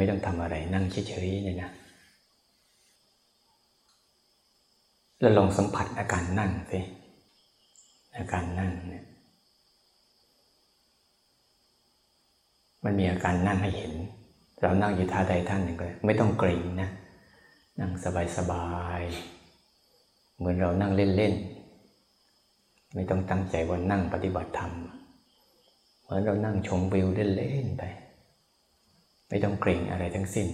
ไม่ต้องทำอะไรนั่งเฉยๆเนี่ยนะแล้วลองสัมผัสอาการนั่งสิอาการนั่งเนี่ยมันมีอาการนั่งให้เห็น เรานั่งอยู่ท่าใดท่านหนึ่งก็ไม่ต้องเกรงนะนั่งสบายๆเหมือนเรานั่งเล่นๆไม่ต้องตั้งใจว่านั่งปฏิบัติธรรมเหมือนเรานั่งชมวิวเล่นๆไป ไม่ต้องเกรงอะไรทั้งสิ้น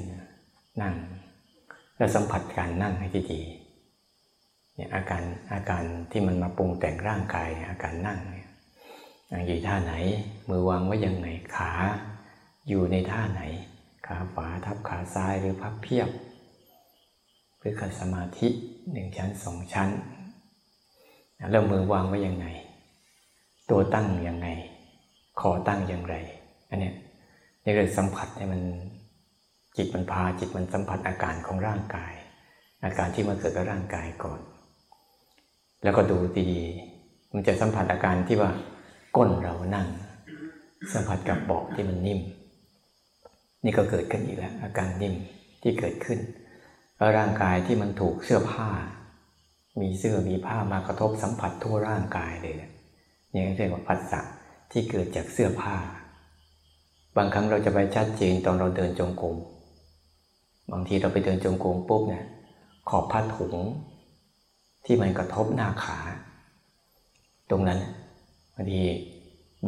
นั่ง แล้วสัมผัสการนั่งให้ดีเนี่ยอาการอาการที่มันมาปรุงแต่งร่างกายอาการนั่งเนี่ยอยู่ท่าไหน มือวางไว้ยังไงขา อยู่ในท่าไหน ขาขวาทับขาซ้ายหรือพับเพียบหรือขัดสมาธิหนึ่งชั้นสองชั้นแล้วมือวางไว้ยังไง ตัวตั้งยังไงคอตั้งอย่างไรอันนี้ นี่เลยสัมผัสให้มันจิตมันพาจิตมันสัมผัสอาการของร่างกาย อาการที่มันเกิดกับร่างกายก่อน แล้วก็ดูดีมันจะสัมผัสอาการที่ว่าก้นเรานั่ง สัมผัสกับเบาะที่มันนิ่ม นี่ก็เกิดขึ้นอีกแล้ว อาการนิ่มที่เกิดขึ้นแล้วร่างกายที่มันถูกเสื้อผ้า มีเสื้อมีผ้ามากระทบสัมผัสทั่วร่างกายเลยเนี่ยเรียกว่าผัสสะที่เกิดจากเสื้อผ้า บางครั้งเราจะไปชัดเจนตอนเราเดินจงกรมบางทีเราไปเดินจงกรมปุ๊บเนี่ยขอบผ้าถุง ที่มันกระทบหน้าขา ตรงนั้นบางที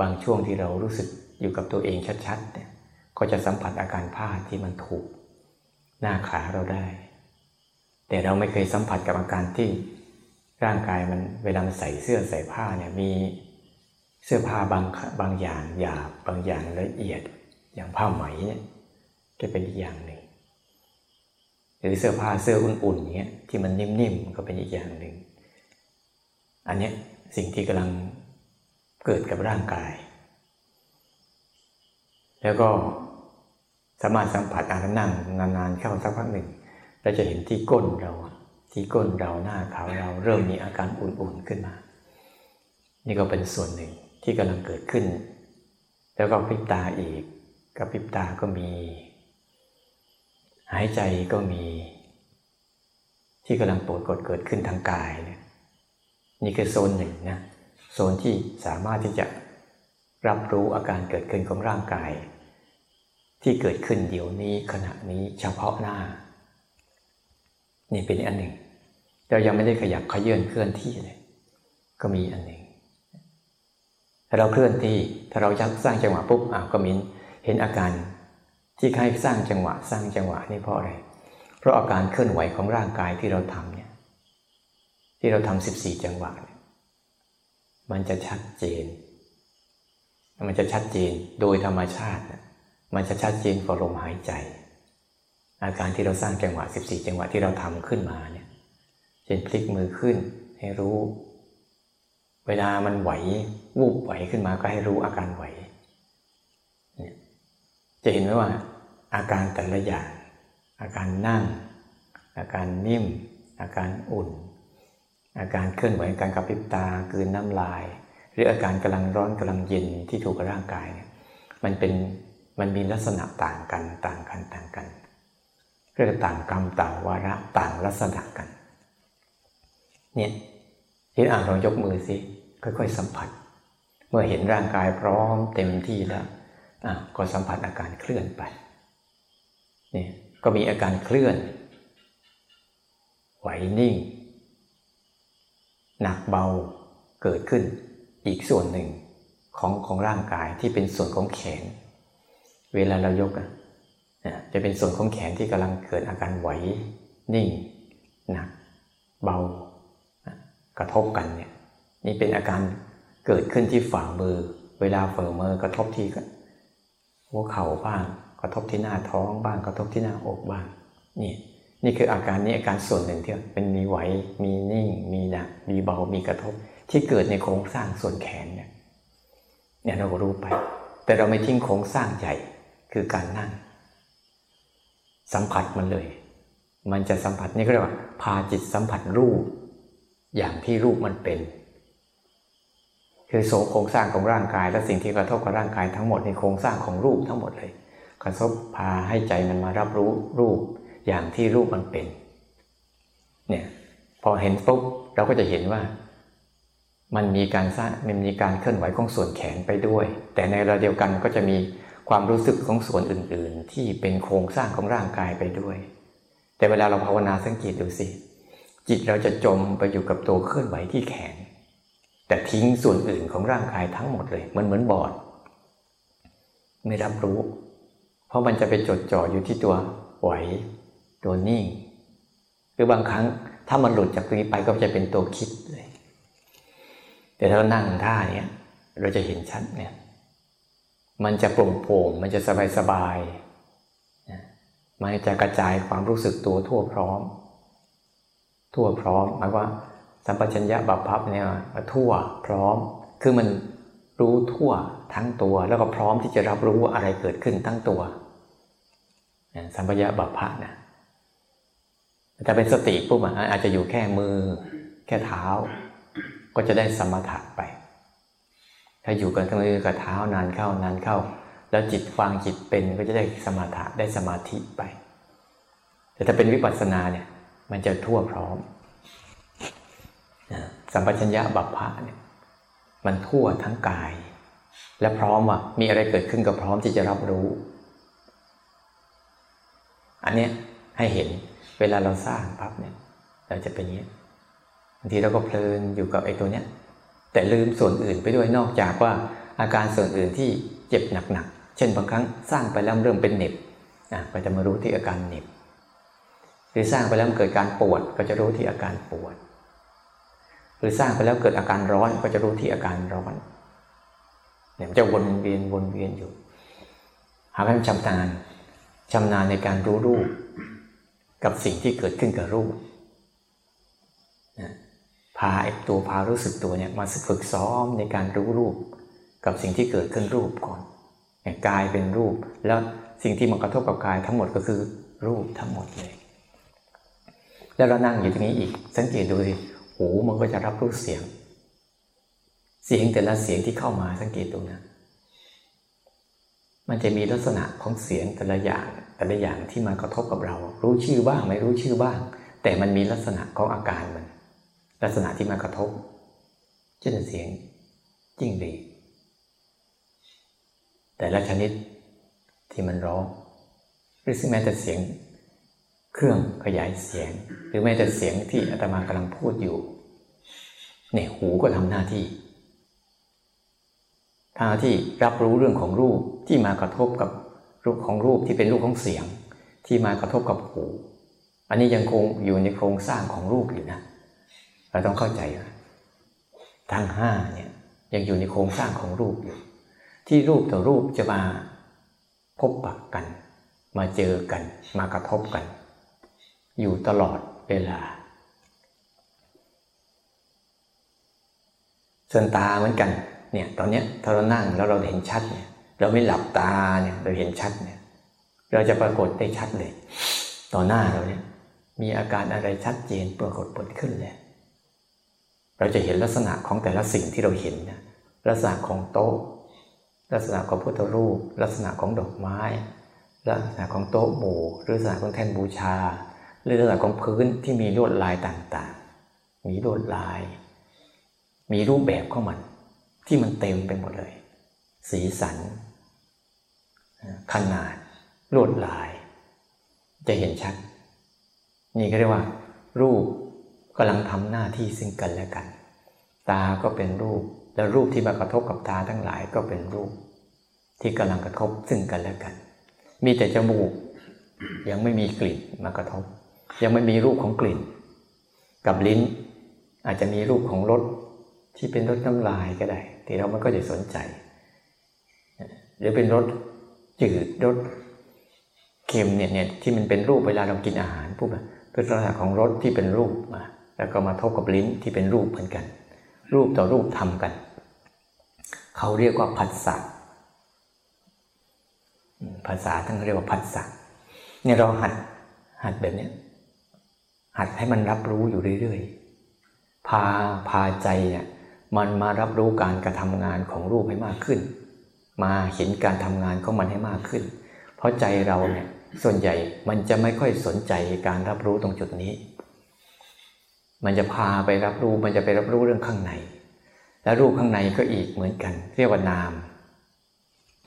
บางช่วงที่เรารู้สึกอยู่กับตัวเองชัดๆเนี่ยก็จะสัมผัสอาการผ้าที่มันถูก หน้าขาเราได้ แต่เราไม่เคยสัมผัสกับอาการที่ร่างกายมันเวลามันใส่เสื้อใส่ผ้าเนี่ยมีเสื้อผ้าบางบางอย่างหยาบบางอย่างละเอียด อย่างผ้าไหมเนี่ยก็เป็นอีกอย่างหนึ่ง หรือเสื้อผ้าเสื้ออุ่นๆเงี้ยที่มันนิ่มๆก็เป็นอีกอย่างหนึ่ง อันนี้สิ่งที่กำลังเกิดกับร่างกาย แล้วก็สามารถสัมผัสอาการนั่งนานๆเข้าสักพักหนึ่งเราจะเห็นที่ก้นเรา ที่ก้นเราหน้าขาเราเริ่มมีอาการอุ่นๆขึ้นมา นี่ก็เป็นส่วนหนึ่งที่กำลังเกิดขึ้น แล้วก็พิบตาอีก กับพิบตาก็มี หายใจก็มี ที่กำลังปวดกดเกิดขึ้นทางกายเนี่ยนี่คือโซนหนึ่งนะโซนที่สามารถที่จะรับรู้อาการเกิดขึ้นของร่างกาย ที่เกิดขึ้นเดี๋ยวนี้ขณะนี้เฉพาะหน้า นี่เป็นอันหนึ่งเรายังไม่ได้ขยับขยื่นเคลื่อนที่เลยก็มีอันหนึ่งถ้าเราเคลื่อนที่ถ้าเรายักสร้างจังหวะปุ๊บอ้าวก็มี เห็นอาการที่ใครสร้างจังหวะสร้างจังหวะนี่เพราะอะไร เพราะอาการเคลื่อนไหวของร่างกายที่เราทำเนี่ยที่เราทำสิบสี่จังหวะเนี่ยมันจะชัดเจน มันจะชัดเจนโดยธรรมชาตินะมันจะชัดเจนกว่าลมหายใจ อาการที่เราสร้างจังหวะ 14 จังหวะที่เราทำขึ้นมาเนี่ยเช่นพลิกมือขึ้นให้รู้ เวลามันไหววูบไหวขึ้นมาก็ให้รู้อาการไหว จะเห็นไหมว่า อาการแต่ละอย่าง อาการนั่ง อาการนิ่ม อาการอุ่น อาการเคลื่อนไหวการกระพริบตากืนน้ำลาย หรืออาการกำลังร้อนกำลังเย็นที่ถูกกับร่างกายเนี่ยมันเป็นมันมีลักษณะต่างกันต่างกันต่างกันเรียกต่างกรรมต่างวาระต่างลักษณะกันเนี่ยที่อ่านลองยกมือสิค่อยๆ สัมผัส เมื่อเห็นร่างกายพร้อมเต็มที่แล้ว ก็สัมผัสอาการเคลื่อนไปเนี่ยก็มีอาการเคลื่อน ไหวนิ่ง หนักเบาเกิดขึ้นอีกส่วนหนึ่งของของร่างกายที่เป็นส่วนของแขน เวลาเรายกอะจะเป็นส่วนของแขนที่กำลังเกิดอาการไหวนิ่ง หนัก เบากระทบกันเนี่ยนี่เป็นอาการเกิดขึ้นที่ฝ่ามือ เวลาฝ่ามือกระทบที่ หัวเข่าบ้าง กระทบที่หน้าท้องบ้าง กระทบที่หน้าอกบ้าง นี่ นี่คืออาการนี้อาการส่วนหนึ่งที่เป็นมีไหว มีนิ่ง มีหนัก มีเบา มีกระทบ ที่เกิดในโครงสร้างส่วนแขนเนี่ย เนี่ยเราก็รู้ไป แต่เราไม่ทิ้งโครงสร้างใหญ่ คือการนั่ง สัมผัสมันเลย มันจะสัมผัสนี่ก็เรียกว่า พาจิตสัมผัสรูป อย่างที่รูปมันเป็น คือโสโครงสร้างของร่างกาย และสิ่งที่กระทบกับร่างกายทั้งหมดในโครงสร้างของรูปทั้งหมดเลย กระทบพาให้ใจมันมารับรู้รูปอย่างที่รูปมันเป็นเนี่ยพอเห็นปุ๊บเราก็จะเห็นว่า มันมีการสร้างมันมีการเคลื่อนไหวของส่วนแขนไปด้วย แต่ในเวลาเดียวกันก็จะมีความรู้สึกของส่วนอื่น ๆ ที่เป็นโครงสร้างของร่างกายไปด้วย แต่เวลาเราภาวนาสังเกตดูสิจิตเราจะจมไปอยู่กับตัวเคลื่อนไหวที่แขน แต่ทิ้งส่วนอื่นของร่างกายทั้งหมดเลยมันเหมือนบอด ไม่รับรู้ เพราะมันจะไปจดจ่ออยู่ที่ตัวไหวตัวนิ่งหรือบางครั้งถ้ามันหลุดจากตรงนี้ไปก็จะเป็นตัวคิดเลย แต่ถ้าเรานั่งท่าเนี้ยเราจะเห็นชัดเนี่ย มันจะโปร่งโปร่งมันจะสบายสบายมันจะกระจายความรู้สึกตัวทั่วพร้อม ทั่วพร้อมหมายว่า สัมปชัญญะบัพพับเนี่ยทั่วพร้อม คือมันรู้ทั่วทั้งตัว แล้วก็พร้อมที่จะรับรู้อะไรเกิดขึ้นทั้งตัว สัมปชัญญะบัพพะนะแต่เป็นสติปุ๊บอาจจะอยู่แค่มือ แค่เท้า ก็จะได้สมถะไป ถ้าอยู่กันทั้งมือกับเท้านานเข้านานเข้า แล้วจิตวางจิตเป็นก็จะได้สมาธิได้สมาธิไป แต่ถ้าเป็นวิปัสสนาเนี่ย มันจะทั่วพร้อม สัมปชัญญะบัพพะเนี่ยมันทั่วทั้งกาย และพร้อมว่ามีอะไรเกิดขึ้นก็พร้อมที่จะรับรู้ อันเนี้ยให้เห็นเวลาเราสร้างปั๊บเนี่ยเราจะเป็นอย่างนี้บางทีเราก็เพลินอยู่กับไอ้ตัวเนี้ยแต่ลืมส่วนอื่นไปด้วยนอกจากว่าอาการส่วนอื่นที่เจ็บหนักๆเช่นบางครั้งสร้างไปแล้วเริ่มเป็นเน็บนะก็จะมารู้ที่อาการเน็บ หรือสร้างไปแล้วเกิดการปวดก็จะรู้ที่อาการปวด หรือสร้างไปแล้วเกิดอาการร้อนก็จะรู้ที่อาการร้อนเนี่ยจะวนเวียนวนเวียนอยู่ หาให้มันชำนาญชำนาญในการรู้รูป กับสิ่งที่เกิดขึ้นกับรูปพาไอตัวพารู้สึกตัวเนี่ยมาฝึกซ้อมในการรู้รูป กับสิ่งที่เกิดขึ้นรูปก่อนกายเป็นรูป แล้วสิ่งที่มากระทบกับกายทั้งหมดก็คือรูปทั้งหมดเลย แล้วเรานั่งอยู่ตรงนี้อีก สังเกตดูสิ หูมันก็จะรับรู้เสียง เสียงแต่ละเสียงที่เข้ามาสังเกตดูนะ มันจะมีลักษณะของเสียงแต่ละอย่างแต่ละอย่างที่มากระทบกับเรา รู้ชื่อบ้าง ไม่รู้ชื่อบ้าง แต่มันมีลักษณะของอาการมัน ลักษณะที่มากระทบเช่นเสียงจิ้งหรีแต่ละชนิดที่มันร้องหรือซึ่งแม้แต่เสียง เครื่องขยายเสียง หรือแม้แต่เสียงที่อาตมากำลังพูดอยู่เนี่ยหูก็ทำหน้าที่ทำหน้าที่รับรู้เรื่องของรูปที่มากระทบกับรูปของรูปที่เป็นรูปของเสียง ที่มากระทบกับหู อันนี้ยังคงอยู่ในโครงสร้างของรูปอยู่นะเราต้องเข้าใจว่าทั้งห้าเนี่ยยังอยู่ในโครงสร้างของรูปอยู่ ที่รูปต่อรูปจะมาพบปะกัน มาเจอกัน มากระทบกัน อยู่ตลอดเวลา ส่วนตาเหมือนกันเนี่ยตอนเนี้ยถ้าเรานั่งแล้วเราเห็นชัดเนี่ยเราไม่หลับตาเนี่ยเราเห็นชัดเนี่ยเราจะปรากฏได้ชัดเลย ต่อหน้าเราเนี่ยมีอาการอะไรชัดเจนปรากฏผลขึ้นเลยเราจะเห็นลักษณะของแต่ละสิ่งที่เราเห็นนะลักษณะของโต๊ะ ลักษณะของพุทธรูป ลักษณะของดอกไม้ ลักษณะของโต๊ะหมู่หรือลักษณะของแท่นบูชา หรือลักษณะของพื้นที่มีลวดลายต่างๆ มีลวดลาย มีรูปแบบของมัน ที่มันเต็มไปหมดเลย สีสัน ขนาดลวดลาย จะเห็นชัด นี่ก็เรียกว่า รูปกำลังทำหน้าที่ซึ่งกันและกัน ตาก็เป็นรูป และรูปที่มากระทบกับตาทั้งหลายก็เป็นรูป ที่กำลังกระทบซึ่งกันและกัน มีแต่จมูกยังไม่มีกลิ่นมากระทบ ยังไม่มีรูปของกลิ่น กับลิ้น อาจจะมีรูปของรสที่เป็นรสน้ำลายก็ได้ที่เราไม่ก็จะสนใจ หรือเป็นรสจืดรสเค็มเนี่ยเนี่ยที่มันเป็นรูปเวลาเรากินอาหารพวกแบเป็นลักษณะของรสที่เป็นรูปมาแล้วก็มาทบกับลิ้นที่เป็นรูปเหมือนกัน รูปต่อรูปทำกัน เขาเรียกว่าผัสสะภาษาทั้งเรียกว่าผัสสะเนี่ยเราหัดหัดแบบนี้ หัดให้มันรับรู้อยู่เรื่อยๆ พาพาใจเนี่ยมันมารับรู้การกระทำงานของรูปให้มากขึ้น มาเห็นการทำงานของมันให้มากขึ้น เพราะใจเราเนี่ยส่วนใหญ่มันจะไม่ค่อยสนใจการรับรู้ตรงจุดนี้ มันจะพาไปรับรู้มันจะไปรับรู้เรื่องข้างใน และรูปข้างในก็อีกเหมือนกัน เรียกว่านาม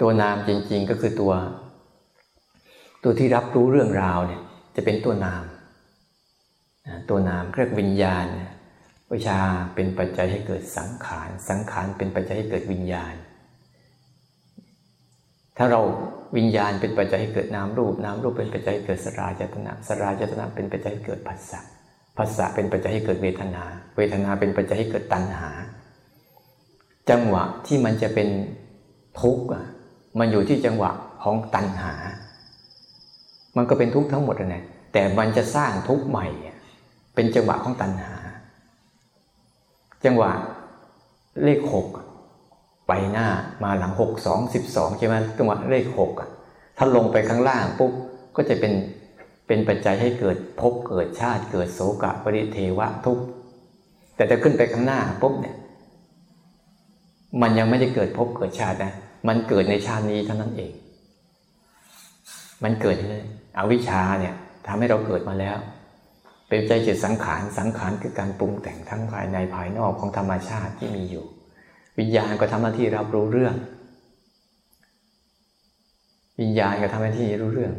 ตัวนามจริงๆก็คือตัว ตัวที่รับรู้เรื่องราวเนี่ยจะเป็นตัวนาม ตัวนามเรียกวิญญาณวิชาเป็นปัจจัยให้เกิดสังขาร สังขารเป็นปัจจัยให้เกิดวิญญาณ ถ้าเราวิญญาณเป็นปัจจัยให้เกิดนามรูปนามรูปเป็นปัจจัยให้เกิดสราจตนะสราจตนะเป็นปัจจัยให้เกิดผัสสะผัสสะเป็นปัจจัยให้เกิดเวทนา เวทนาเป็นปัจจัยให้เกิดตัณหา จังหวะที่มันจะเป็นทุกข์มันอยู่ที่จังหวะของตัณหา มันก็เป็นทุกข์ทั้งหมดนะแต่มันจะสร้างทุกข์ใหม่ เป็นจังหวะของตัณหา จังหวะเลขหกไปหน้ามาหลังหกสองสิบสองใช่ไหมจังหวะเลขหกถ้าลงไปข้างล่างปุ๊บก็จะเป็นเป็นปัจจัยให้เกิดภพเกิดชาติเกิดโศกะปริเทวะทุกแต่ถ้าขึ้นไปข้างหน้าปุ๊บเนี่ยมันยังไม่ได้เกิดภพเกิดชาตินะ มันเกิดในชาตินี้เท่านั้นเอง มันเกิดเลยอวิชชาเนี่ยทำให้เราเกิดมาแล้ว เป็นใจจิตสังขารสังขารคือการปรุงแต่งทั้งภายในภายนอกของธรรมชาติที่มีอยู่ วิญญาณก็ทำหน้าที่รับรู้เรื่อง วิญญาณก็ทำหน้าที่รู้เรื่อง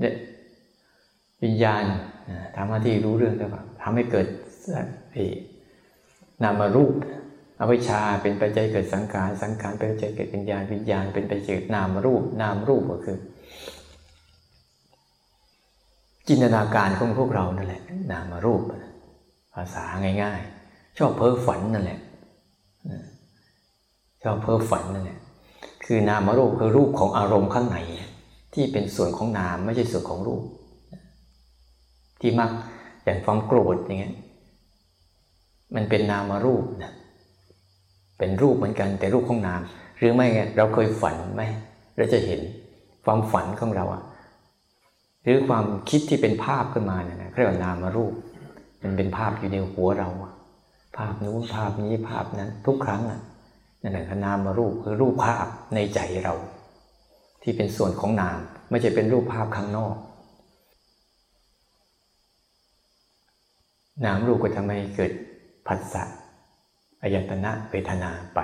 เนี่ยวิญญาณทำหน้าที่รู้เรื่องแล้วทำให้เกิดนามรูปอวิชชาเป็นปัจจัยเกิดสังขาร สังขารเป็นปัจจัยเกิดวิญญาณ วิญญาณเป็นปัจจัยเกิดนามรูป นามรูปก็คือ จินตนาการของพวกเรานั่นแหละนามารูป ภาษาง่ายๆ ชอบเพ้อฝันนั่นแหละชอบเพ้อฝันนั่นแหละคือนามรูปคือรูปของอารมณ์ข้างในที่เป็นส่วนของนามไม่ใช่ส่วนของรูป ที่มักอย่างความโกรธอย่างเงี้ยมันเป็นนามารูปนะเป็นรูปเหมือนกันแต่รูปของนาม หรือไม่ไงเราเคยฝันไหมเราจะเห็นความฝันของเราอะ หรือความคิดที่เป็นภาพขึ้นมาเนี่ยเรียกว่านามารูป มันเป็นภาพอยู่ในหัวเรา ภาพนู้นภาพนี้ภาพนั้น ทุกครั้งอะนั่นแหละนามารูปคือรูปภาพในใจเรา ที่เป็นส่วนของนาม ไม่ใช่เป็นรูปภาพข้างนอก นามรูปก็ทำให้เกิดผัสสะอายตนะเวทนาไป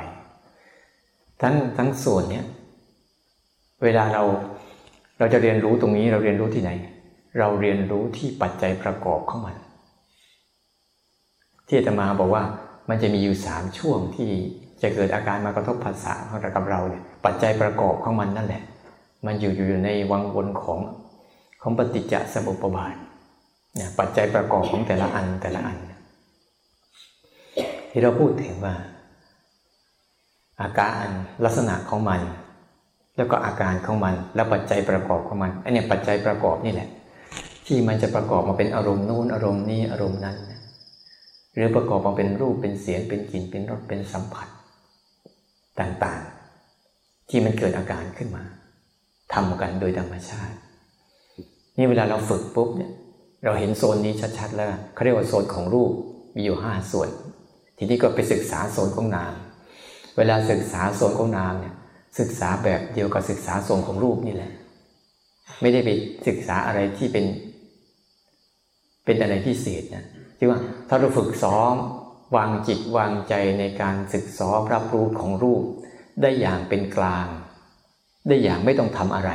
ทั้งทั้งส่วนเนี้ยเวลาเรา เราจะเรียนรู้ตรงนี้เราเรียนรู้ที่ไหน เราเรียนรู้ที่ปัจจัยประกอบของมัน ที่อาตมาบอกว่ามันจะมีอยู่สามช่วงที่จะเกิดอาการมากระทบภาษาของเรากับเราเนี่ยปัจจัยประกอบของมันนั่นแหละ มันอยู่อยู่ในวังวนของของปฏิจจสมุปบาทเนี่ยปัจจัยประกอบของแต่ละอันแต่ละอัน ที่เราพูดถึงว่า อาการลักษณะของมัน แล้วก็อาการของมัน แล้วปัจจัยประกอบของมันไอเนี่ยปัจจัยประกอบนี่แหละ ที่มันจะประกอบมาเป็นอารมณ์นู้นอารมณ์นี้อารมณ์นั้น หรือประกอบมาเป็นรูปเป็นเสียงเป็นกลิ่นเป็นรสเป็นสัมผัส ต่างๆ ที่มันเกิดอาการขึ้นมาทำกันโดยธรรมชาติ นี่เวลาเราฝึกปุ๊บเนี่ยเราเห็นโซนนี้ชัดๆแล้วเขาเรียกว่าโซนของรูปมีอยู่ห้าส่วน ทีนี้ก็ไปศึกษาโซนของนาม เวลาศึกษาโซนของนามเนี่ย ศึกษาแบบเดียวกับศึกษาทรงของรูปนี่แหละ ไม่ได้ไปศึกษาอะไรที่เป็น เป็นอะไรพิเศษนะที่ว่าถ้าเราฝึกซ้อมวางจิตวางใจในการศึกซ้อมรับรู้ของรูป ได้อย่างเป็นกลาง ได้อย่างไม่ต้องทำอะไร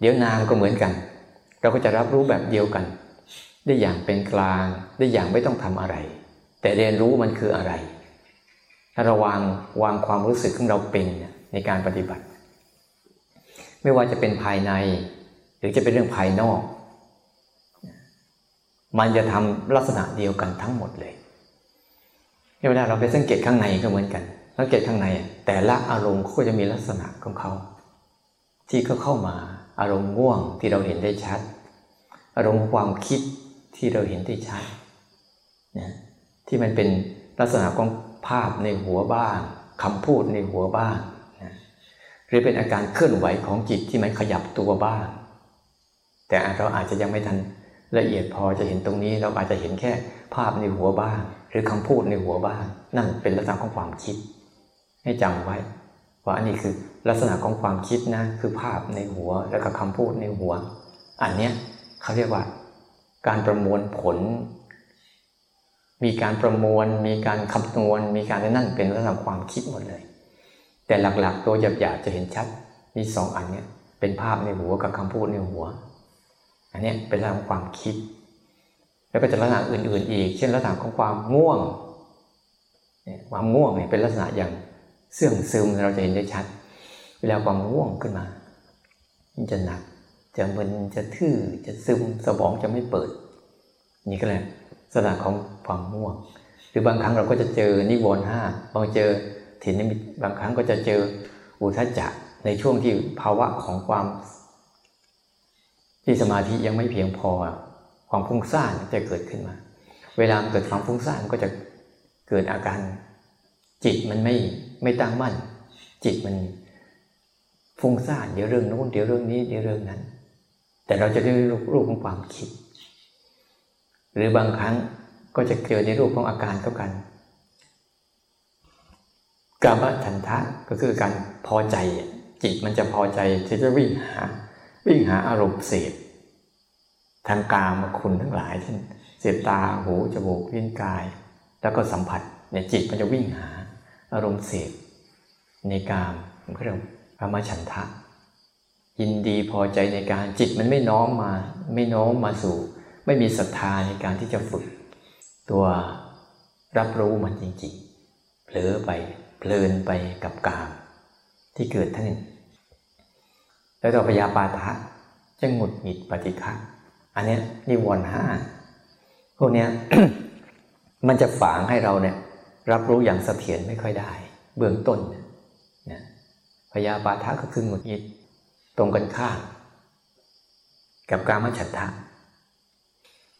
เดี๋ยวนามก็เหมือนกัน เราก็จะรับรู้แบบเดียวกัน ได้อย่างเป็นกลาง ได้อย่างไม่ต้องทำอะไร แต่เรียนรู้มันคืออะไร ถ้าเราวางวางความรู้สึกของเราเป็นในการปฏิบัติ ไม่ว่าจะเป็นภายใน หรือจะเป็นเรื่องภายนอก มันจะทำลักษณะเดียวกันทั้งหมดเลยเวลาเราไปสังเกตข้างในก็เหมือนกัน สังเกตข้างใน แต่ละอารมณ์ก็จะมีลักษณะของเขา ที่เขาเข้ามาอารมณ์ง่วงที่เราเห็นได้ชัด อารมณ์ความคิดที่เราเห็นได้ชัดนะที่มันเป็นลักษณะของ ภาพในหัวบ้างคำพูดในหัวบ้างนะหรือเป็นอาการเคลื่อนไหวของจิตที่มันขยับตัวบ้าง แต่เราอาจจะยังไม่ทันละเอียดพอจะเห็นตรงนี้เราอาจจะเห็นแค่ภาพในหัวบ้าง หรือคำพูดในหัวบ้านนั่นเป็นลักษณะของความคิด ให้จำไว้ ว่าอันนี้คือลักษณะของความคิดนะคือภาพในหัวแล้วก็คำพูดในหัว อันเนี้ยเขาเรียกว่า การประมวลผล มีการประมวล มีการคำนวณ มีการนั่นเป็นลักษณะความคิดหมดเลย แต่หลักๆ ตัวหยาบๆจะเห็นชัดมีสองอันเนี้ยเป็นภาพในหัวกับคำพูดในหัว อันนี้เป็นลักษณะของความคิด แล้วก็จะลักษณะอื่น ๆ อีก เช่นลักษณะของความง่วงความง่วงเนี่ยเป็นลักษณะอย่างเสื่องซึมเราจะเห็นได้ชัด เวลาความง่วงขึ้นมามันจะหนัก จะมึนจะทื่อจะซึมสมองจะไม่เปิด นี่ก็แหละ ษณะของความง่วง หรือบางครั้งเราก็จะเจอนิวรณ์ห้าบางเจอถินนิมิตบางครั้งก็จะเจออุทจจะในช่วงที่ภาวะของความที่สมาธิยังไม่เพียงพอความฟุ้งซ่านจะเกิดขึ้นมา เวลาเกิดความฟุ้งซ่านก็จะเกิดอาการ จิตมันไม่ไม่ตั้งมั่น จิตมันฟุ้งซ่านเดี๋ยวเรื่องโน้นเดี๋ยวเรื่องนี้เดี๋ยวเรื่องนั้น แต่เราจะได้รูปของความคิด หรือบางครั้งก็จะเกิดในรูปของอาการเท่ากันกามฉันทะก็คือการพอใจ จิตมันจะพอใจที่จะวิ่งหา วิ่งหาอารมณ์เสพทางกามคุณทั้งหลายเช่นเสพตาหูจมูกลิ้นกาย แล้วก็สัมผัสเนี่ยจิตมันจะวิ่งหา อารมณ์เสพในกามมันก็เรียกกามฉันทะยินดีพอใจในการจิตมันไม่น้อมมา ไม่น้อมมาสู่ ไม่มีศรัทธาในการที่จะฝึก ตัวรับรู้มันจริงๆ เผลอไปเพลินไปกับกามที่เกิดทั้งนั้นแล้วต่อพยาปาทะจะหงุดหงิดปฏิฆะอันนี้นิวรณ์ห้าพวกนี้มันจะฝังให้เราเนี่ย รับรู้อย่างเสถียรไม่ค่อยได้ เบื้องต้นนะพยาปาทะก็คือหงุดหงิดตรงกันข้ามกับการมฉันทะ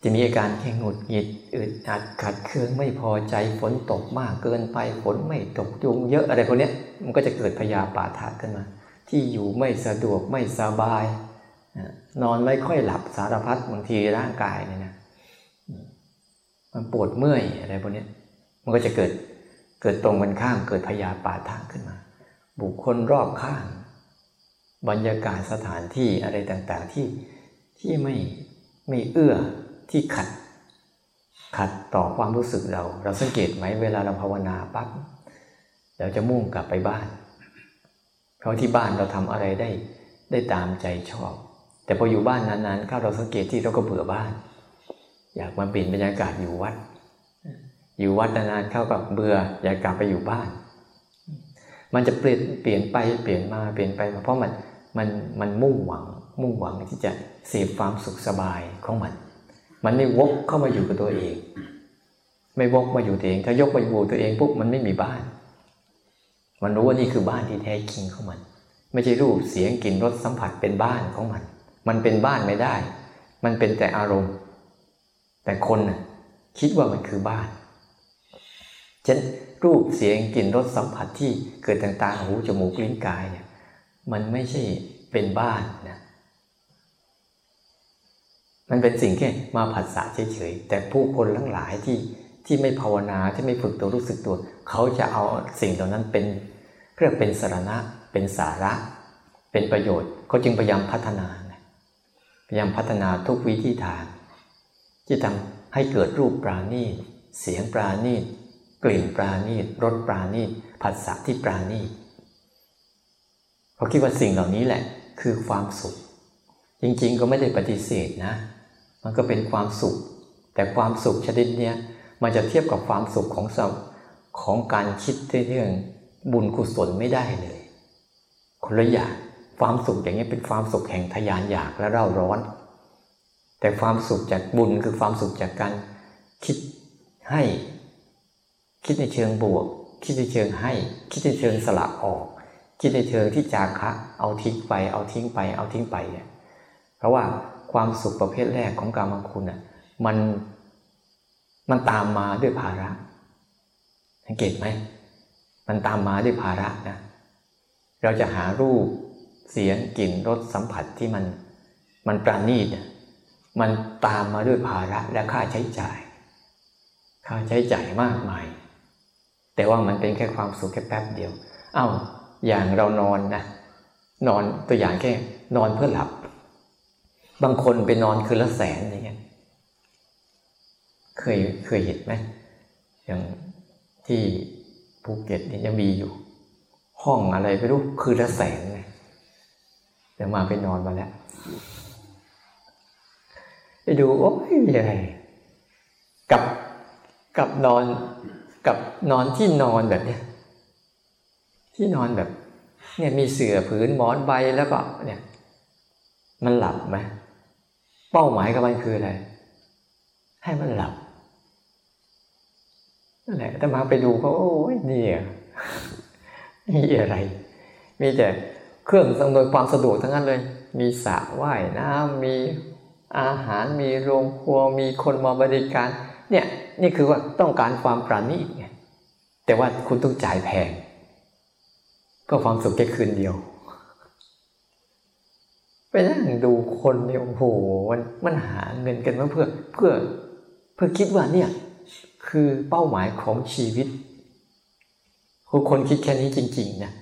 จะมีอาการแค่หงุดหงิดอึดอัดขัดเคืองไม่พอใจฝนตกมากเกินไปฝนไม่ตกยุงเยอะอะไรพวกนี้มันก็จะเกิดพยาปาทะขึ้นมา ที่อยู่ไม่สะดวกไม่สบาย นอนไม่ค่อยหลับสารพัดบางทีร่างกายเนี่ยนะมันปวดเมื่อยอะไรพวกนี้มันก็จะเกิดเกิดตรงกันข้ามเกิดพยาปาทะขึ้นมา บุคคลรอบข้าง บรรยากาศสถานที่อะไรต่างๆที่ที่ไม่ไม่เอื้อ ที่ขัด ขัดต่อความรู้สึกเรา เราสังเกตไหมเวลาเราภาวนาปั๊บเราจะมุ่งกลับไปบ้าน เพราะที่บ้านเราทำอะไรได้ได้ตามใจชอบ แต่พออยู่บ้านนานๆเข้าเราสังเกตที่เราก็เบื่อบ้าน อยากมาเปลี่ยนบรรยากาศอยู่วัด อยู่วัดนานๆเข้ากับเบื่อ อยากกลับไปอยู่บ้าน มันจะเปลี่ยนเปลี่ยนไปเปลี่ยนมาเปลี่ยนไปเพราะมันมันมันมุ่งหวัง มุ่งหวังที่จะเสพความสุขสบายของมัน มันไม่วกเข้ามาอยู่กับตัวเอง ไม่วกมาอยู่ตัวเอง ถ้ายกมาอยู่ตัวเองปุ๊บมันไม่มีบ้าน มันรู้ว่านี่คือบ้านที่แท้จริงของมัน ไม่ใช่รูปเสียงกลิ่นรสสัมผัสเป็นบ้านของมัน มันเป็นบ้านไม่ได้ มันเป็นแต่อารมณ์ แต่คนน่ะคิดว่ามันคือบ้านเช่นรูปเสียงกลิ่นรสสัมผัสที่เกิดต่างๆหูจมูกลิ้นกายเนี่ยมันไม่ใช่เป็นบ้านนะ มันเป็นสิ่งแค่มาผัสสะเฉยๆแต่ผู้คนทั้งหลายที่ที่ไม่ภาวนาที่ไม่ฝึกตัวรู้สึกตัว เขาจะเอาสิ่งเหล่านั้นเป็นเพื่อเป็นสาระเป็นสาระ เป็นประโยชน์เขาจึงพยายามพัฒนาพยายามพัฒนาทุกวิธีทาง ที่ทำให้เกิดรูปปราณีตเสียงปราณีตกลิ่นปราณีตรสปราณีตผัสสะที่ปราณีตเขาคิดว่าสิ่งเหล่านี้แหละคือความสุข จริงๆก็ไม่ได้ปฏิเสธนะ มันก็เป็นความสุข แต่ความสุขชนิดนี้มันจะเทียบกับความสุขของสของการคิดเรื่องบุญกุศลไม่ได้เลย คนละอย่างความสุขอย่างนี้เป็นความสุขแห่งทยานอยากและเร่าร้อน แต่ความสุขจากบุญคือความสุขจากการคิดให้ คิดในเชิงบวก คิดในเชิงให้ คิดในเชิงสละออก คิดในเชิงที่จาคะ เอาทิ้งไป เอาทิ้งไป เอาทิ้งไปเนี่ยเพราะว่า ความสุขประเภทแรกของกรรมคุณอะมันมันตามมาด้วยภาระสังเกตไหมมันตามมาด้วยภาระนะเราจะหารูปเสียงกลิ่นรสสัมผัสที่มันมันปราณีตมันตามมาด้วยภาระและค่าใช้จ่าย ค่าใช้จ่ายมากมาย แต่ว่ามันเป็นแค่ความสุขแค่แป๊บเดียว เอา้าอย่างเรานอนนะนอนตัวอย่างแค่นอนเพื่อหลับ บางคนไปนอนคืนละแสนอย่างเงี้ย เคยเคยเห็นไหมอย่างที่ภูเก็ตนี่ยังมีอยู่ ห้องอะไรไม่รู้คืนละแสนเลยเดี๋ยมาไปนอนมาแล้วไปดูโอ้ยอะไรกับกับนอนกับนอนที่นอนแบบเนี้ยที่นอนแบบ เนี่ยมีเสื่อผืนหมอนใบแล้วก็เนี่ย มันหลับไหม เป้าหมายกับมันคืออะไร ให้มันหลับนั่นแหละแต่มาไปดูก็โอ้ยนี่นี่อะไร มีแต่เครื่องสำนวยความสะดวกทั้งนั้นเลย มีสระว่ายน้ำมีอาหารมีโรงครัวมีคนมาบริการ เนี่ยนี่คือว่าต้องการความปราณีตไงแต่ว่าคุณต้องจ่ายแพงเพื่อความสุขแค่คืนเดียว ไปนั่งดูคนเนี่ยโอ้โหมันมันหาเงินกันมาเพื่อเพื่อเพื่อคิดว่าเนี่ยคือเป้าหมายของชีวิตคือคนคิดแค่นี้จริงๆนะ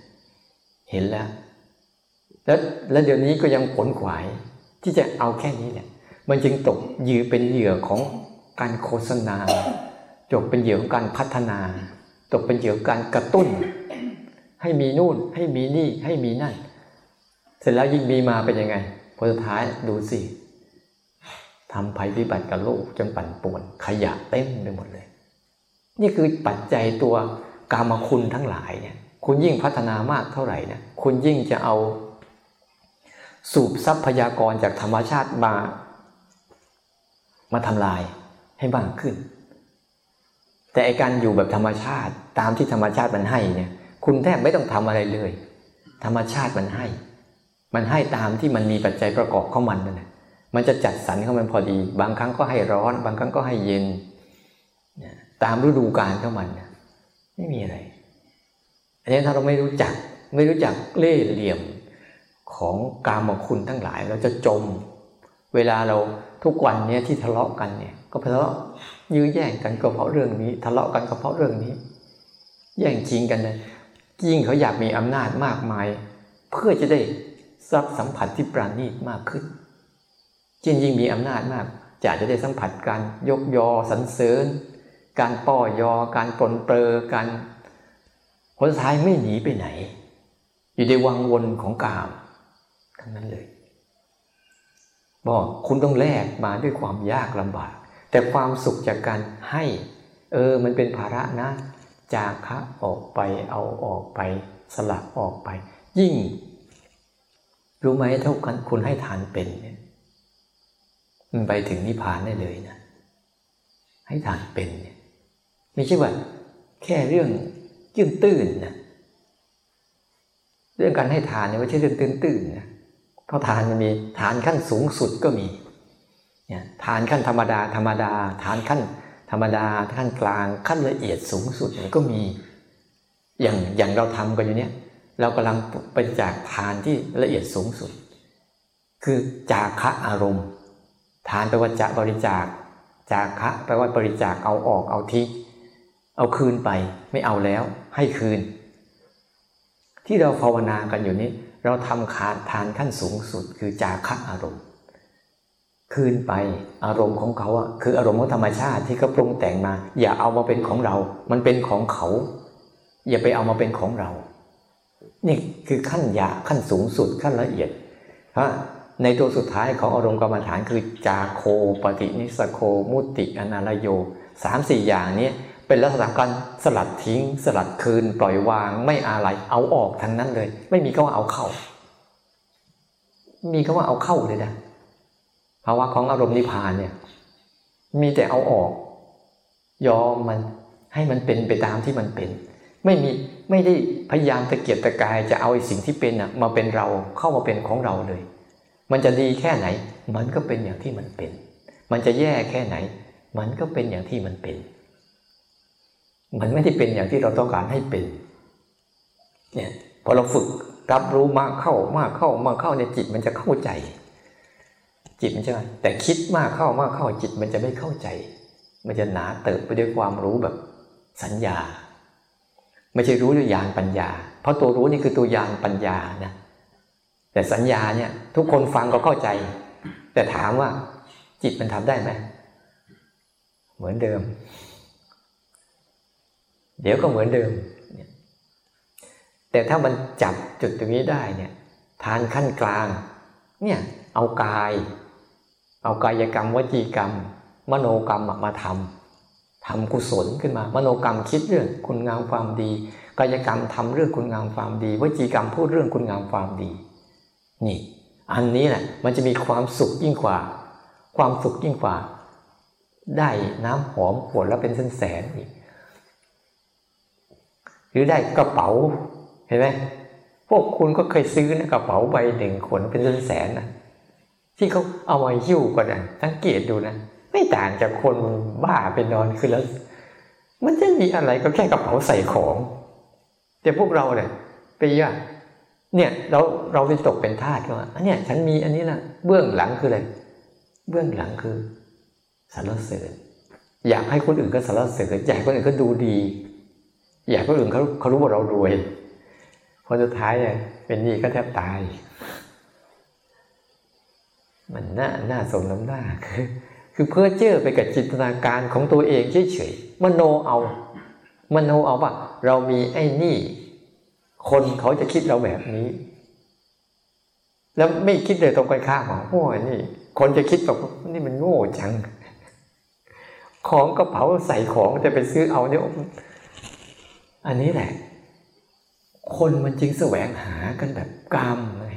เห็นแล้ว แล้วแล้วเดี๋ยวนี้ก็ยังผลขวายที่จะเอาแค่นี้แหละมันจึงตกยือเป็นเหยื่อของการโฆษณาตกเป็นเหยื่อของการพัฒนา ตกเป็นเหยื่อของการกระตุ้น ให้มีนู่นให้มีนี่ให้มีนั่น เสร็จแล้วยิ่งมีมาเป็นยังไงพอสุดท้ายดูสิทำภัยพิบัติกับโลกจนปั่นป่วน ขยะเต็มไปหมดเลย นี่คือปัจจัยตัวกามคุณทั้งหลายเนี่ย คุณยิ่งพัฒนามากเท่าไหร่นะคุณยิ่งจะเอา สูบทรัพยากรจากธรรมชาติมา มาทำลายให้มากขึ้น แต่ไอการอยู่แบบธรรมชาติตามที่ธรรมชาติมันให้เนี่ย คุณแทบไม่ต้องทำอะไรเลย ธรรมชาติมันให้ มันให้ตามที่มันมีปัจจัยประกอบของมันนั่นแหละมันจะจัดสรรเของมันพอดี บางครั้งก็ให้ร้อน บางครั้งก็ให้เย็น ตามฤดูกาลของมันไม่มีอะไร อันนี้ถ้าเราไม่รู้จัก ไม่รู้จักเล่เหลี่ยมของกามคุณทั้งหลาย เราจะจม เวลาเราทุกวันนี้ที่ทะเลาะกันเนี่ยก็เพราะยื้อแย่งกันก็เพราะเรื่องนี้ ทะเลาะกันก็เพราะเรื่องนี้ แย่งชิงกันเลยยิ่งเขาอยากมีอำนาจมากมาย เพื่อจะได้ รัสัมผัสที่ปราณีตมากขึ้นยิ่งยิ่งมีอำนาจมากจะจะได้สัมผัสการยกยอสรรเสริญ การป้อยอ การปลนเปลือการผลท้ายไม่หนีไปไหน อยู่ในวังวนของกาม ทั้งนั้นเลย บอกคุณต้องแลกมาด้วยความยากลำบาก แต่ความสุขจากการให้ เออ มันเป็นภาระนะ จากคะออกไปเอาออกไป สลับออกไป ยิ่ง รู้ไหมเท่ากันคุณให้ทานเป็นเนี่ยมันไปถึงนิพพานได้เลยนะให้ทานเป็นเนี่ยไม่ใช่ว่าแค่เรื่องยื่นตื้นนะเรื่องการให้ทานเนี่ยไม่ใช่เรื่องตื้นตื้นนะเพราะทานมันมีฐานขั้นสูงสุดก็มีเนี่ยฐานขั้นธรรมดา ธรรมดาฐานขั้น ธรรมดาขั้นกลางขั้นละเอียดสูงสุดก็มี อย่างอย่างเราทำกันอยู่เนี่ย เรากำลังไปจากฐานที่ละเอียดสูงสุด คือจาคะอารมณ์ทานแปลว่าจะบริจาค จาคะแปลว่าบริจาคเอาออกเอาทิ้งเอาคืนไปไม่เอาแล้ว ให้คืน ที่เราภาวนากันอยู่นี้ เราทำขาดทานขั้นสูงสุด คือจาคะอารมณ์ คืนไปอารมณ์ของเขาอะคืออารมณ์ของธรรมชาติที่เขาปรุงแต่งมา อย่าเอามาเป็นของเรา มันเป็นของเขา อย่าไปเอามาเป็นของเรา นี่คือขั้นยาขั้นสูงสุดขั้นละเอียดเพราะในตัวสุดท้ายของอารมณ์กรรมฐานคือจาโคปฏินิสโคมุติอนาลโยสามสี่อย่างนี้เป็นลักษณะการสลัดทิ้ง สลัดคืน ปล่อยวางไม่อะไรเอาออกทั้งนั้นเลย ไม่มีคำว่าเอาเข้า มีคำว่าเอาเข้าเลยนะภาวะของอารมณ์นิพพานเนี่ย มีแต่เอาออก ยอมมันให้มันเป็นไปตามที่มันเป็น ไม่มี ไม่ได้พยายามตะเกียบตะกายจะเอาไอ้สิ่งที่เป็นอะมาเป็นเราเข้ามาเป็นของเราเลย มันจะดีแค่ไหน มันก็เป็นอย่างที่มันเป็น มันจะแย่แค่ไหน มันก็เป็นอย่างที่มันเป็น มันไม่ได้เป็นอย่างที่เราต้องการให้เป็นเนี่ยพอเราฝึกรับรู้มากเข้ามากเข้ามากเข้าในจิตมันจะเข้าใจ จิตมันจะแต่คิดมากเข้ามากเข้าจิตมันจะไม่เข้าใจ มันจะหนาเติบไปด้วยความรู้แบบสัญญา ไม่ใช่รู้ด้วยญาณปัญญา เพราะตัวรู้นี่คือตัวญาณปัญญานะแต่สัญญาเนี่ย ทุกคนฟังก็เข้าใจ แต่ถามว่า จิตมันทำได้ไหมเหมือนเดิม เดี๋ยวก็เหมือนเดิม แต่ถ้ามันจับจุดตรงนี้ได้เนี่ยทานขั้นกลาง เนี่ยเอากาย เอากายกรรมวจีกรรม มโนกรรมมาทำ ทำกุศลขึ้นมา มโนกรรมคิดเรื่องคุณงามความดี กายกรรมทำเรื่องคุณงามความดีวจีกรรมพูดเรื่องคุณงามความดี นี่ อันนี้แหละมันจะมีความสุขยิ่งกว่า ความสุขยิ่งกว่า ได้น้ำหอมขวดแล้วเป็นแสนอีกหรือได้กระเป๋าเห็นไหมพวกคุณก็เคยซื้อนะกระเป๋าใบหนึ่งขนเป็นแสนนะที่เขาเอามาหิ้วกันนะสังเกตดูนะ ไม่ต่างจากคนบ้าไปนอนคือแล้ว มันจะมีอะไรก็แค่กระเป๋าใส่ของ แต่พวกเราเนี่ยไปย่าเนี่ยเราเราไปตกเป็นทาสว่าอันเนี้ยฉันมีอันนี้นะเบื้องหลังคืออะไรเบื้องหลังคือสารเสริญอยากให้คนอื่นก็สารเสริญอยากให้คนอื่นก็ดูดี อยากให้คนอื่นเขาเขารู้ว่าเรารวยพอสุดท้ายเนี่ยเป็นนี่ก็แทบตาย มันน่าน่าสมน้ำหน้าคือ คือเพื่อเจอไปกับจินตนาการของตัวเองเฉยๆมโนเอามโนเอาว่าเรามีไอ้นี่ คนเขาจะคิดเราแบบนี้ แล้วไม่คิดเลยตรงกันข้ามว่าโอ้ยนี่ คนจะคิดแบบนี่มันโง่จัง ของกระเป๋าใส่ของจะไปซื้อเอาเนี่ยอันนี้แหละ คนมันจึงแสวงหากันแบบกามเลย